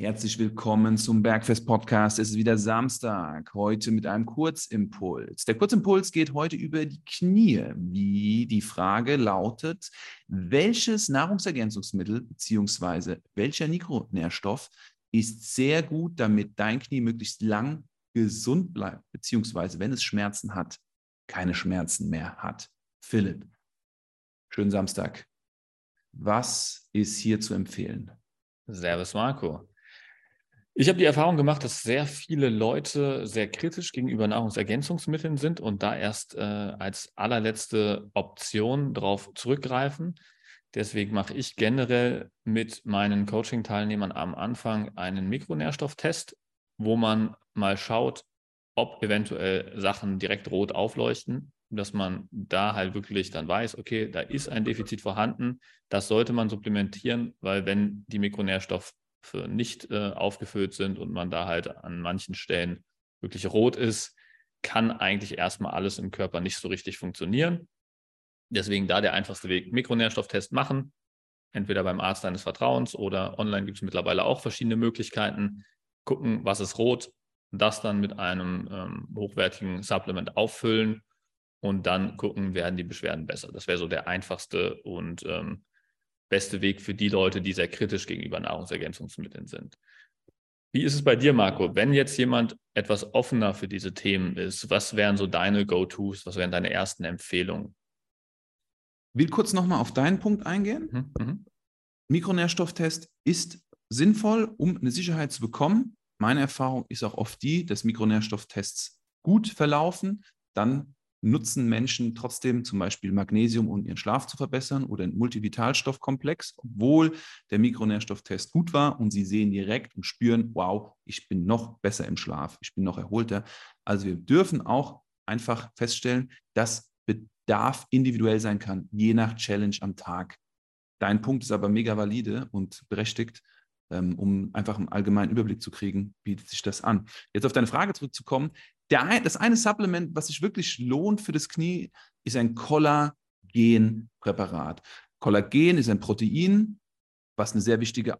Herzlich willkommen zum Bergfest Podcast. Es ist wieder Samstag, heute mit einem Kurzimpuls. Der Kurzimpuls geht heute über die Knie, wie die Frage lautet, welches Nahrungsergänzungsmittel bzw. welcher Mikronährstoff ist sehr gut, damit dein Knie möglichst lang gesund bleibt, beziehungsweise wenn es Schmerzen hat, keine Schmerzen mehr hat. Philipp, schönen Samstag. Was ist hier zu empfehlen? Servus Marco. Ich habe die Erfahrung gemacht, dass sehr viele Leute sehr kritisch gegenüber Nahrungsergänzungsmitteln sind und da erst äh, als allerletzte Option darauf zurückgreifen. Deswegen mache ich generell mit meinen Coaching-Teilnehmern am Anfang einen Mikronährstofftest, wo man mal schaut, ob eventuell Sachen direkt rot aufleuchten, dass man da halt wirklich dann weiß, okay, da ist ein Defizit vorhanden, das sollte man supplementieren, weil wenn die Mikronährstoffe nicht äh, aufgefüllt sind und man da halt an manchen Stellen wirklich rot ist, kann eigentlich erstmal alles im Körper nicht so richtig funktionieren. Deswegen da der einfachste Weg, Mikronährstofftest machen, entweder beim Arzt deines Vertrauens oder online gibt es mittlerweile auch verschiedene Möglichkeiten. Gucken, was ist rot, das dann mit einem ähm, hochwertigen Supplement auffüllen und dann gucken, werden die Beschwerden besser. Das wäre so der einfachste und ähm, beste Weg für die Leute, die sehr kritisch gegenüber Nahrungsergänzungsmitteln sind. Wie ist es bei dir, Marco? Wenn jetzt jemand etwas offener für diese Themen ist, was wären so deine Go-Tos, was wären deine ersten Empfehlungen? Ich will kurz nochmal auf deinen Punkt eingehen. Mhm, mhm. Mikronährstofftest ist sinnvoll, um eine Sicherheit zu bekommen. Meine Erfahrung ist auch oft die, dass Mikronährstofftests gut verlaufen. Dann nutzen Menschen trotzdem zum Beispiel Magnesium, um ihren Schlaf zu verbessern oder einen Multivitalstoffkomplex, obwohl der Mikronährstofftest gut war und sie sehen direkt und spüren, wow, ich bin noch besser im Schlaf, ich bin noch erholter. Also wir dürfen auch einfach feststellen, dass Bedarf individuell sein kann, je nach Challenge am Tag. Dein Punkt ist aber mega valide und berechtigt, ähm, um einfach einen allgemeinen Überblick zu kriegen, bietet sich das an. Jetzt auf deine Frage zurückzukommen. Der, das eine Supplement, was sich wirklich lohnt für das Knie, ist ein Kollagenpräparat. Kollagen ist ein Protein, was eine sehr wichtige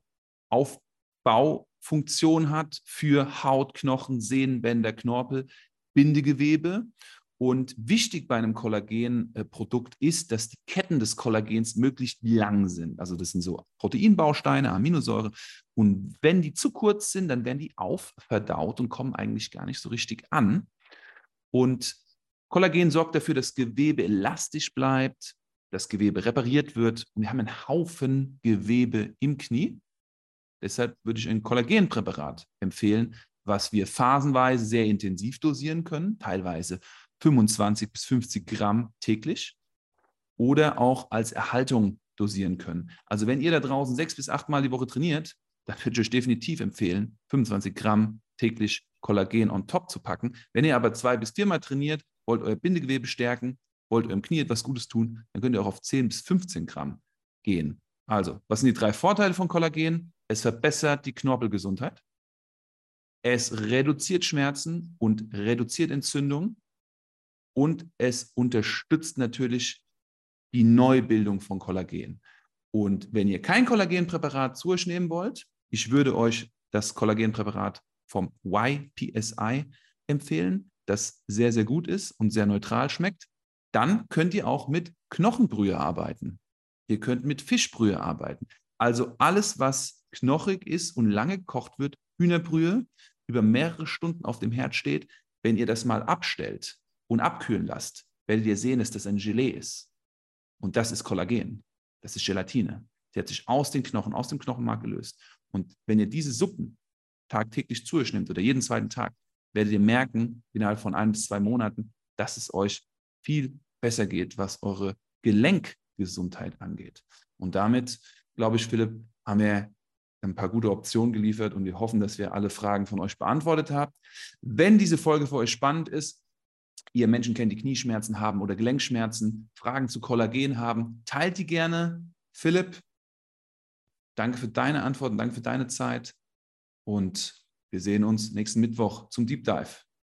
Aufbaufunktion hat für Haut, Knochen, Sehnenbänder, Knorpel, Bindegewebe. Und wichtig bei einem Kollagenprodukt ist, dass die Ketten des Kollagens möglichst lang sind. Also das sind so Proteinbausteine, Aminosäure. Und wenn die zu kurz sind, dann werden die aufverdaut und kommen eigentlich gar nicht so richtig an. Und Kollagen sorgt dafür, dass Gewebe elastisch bleibt, das Gewebe repariert wird. Und wir haben einen Haufen Gewebe im Knie. Deshalb würde ich ein Kollagenpräparat empfehlen, was wir phasenweise sehr intensiv dosieren können, teilweise 25 bis 50 Gramm täglich oder auch als Erhaltung dosieren können. Also wenn ihr da draußen sechs bis acht Mal die Woche trainiert, dann würde ich euch definitiv empfehlen, 25 Gramm täglich Kollagen on top zu packen. Wenn ihr aber zwei bis viermal trainiert, wollt euer Bindegewebe stärken, wollt eurem Knie etwas Gutes tun, dann könnt ihr auch auf 10 bis 15 Gramm gehen. Also, was sind die drei Vorteile von Kollagen? Es verbessert die Knorpelgesundheit. Es reduziert Schmerzen und reduziert Entzündungen und es unterstützt natürlich die Neubildung von Kollagen. Und wenn ihr kein Kollagenpräparat zu euch nehmen wollt, ich würde euch das Kollagenpräparat vom YPSI empfehlen, das sehr, sehr gut ist und sehr neutral schmeckt. Dann könnt ihr auch mit Knochenbrühe arbeiten. Ihr könnt mit Fischbrühe arbeiten. Also alles, was knochig ist und lange gekocht wird, Hühnerbrühe, über mehrere Stunden auf dem Herd steht, wenn ihr das mal abstellt und abkühlen lasst, werdet ihr sehen, dass das ein Gelee ist. Und das ist Kollagen. Das ist Gelatine. Die hat sich aus den Knochen, aus dem Knochenmark gelöst. Und wenn ihr diese Suppen tagtäglich zu euch nehmt oder jeden zweiten Tag, werdet ihr merken, innerhalb von ein bis zwei Monaten, dass es euch viel besser geht, was eure Gelenkgesundheit angeht. Und damit, glaube ich, Philipp, haben wir ein paar gute Optionen geliefert und wir hoffen, dass wir alle Fragen von euch beantwortet haben. Wenn diese Folge für euch spannend ist, ihr Menschen kennt, die Knieschmerzen haben oder Gelenkschmerzen, Fragen zu Kollagen haben, teilt die gerne. Philipp, danke für deine Antworten, danke für deine Zeit und wir sehen uns nächsten Mittwoch zum Deep Dive.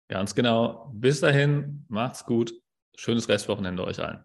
Ganz genau. Bis dahin, macht's gut. Schönes Restwochenende euch allen.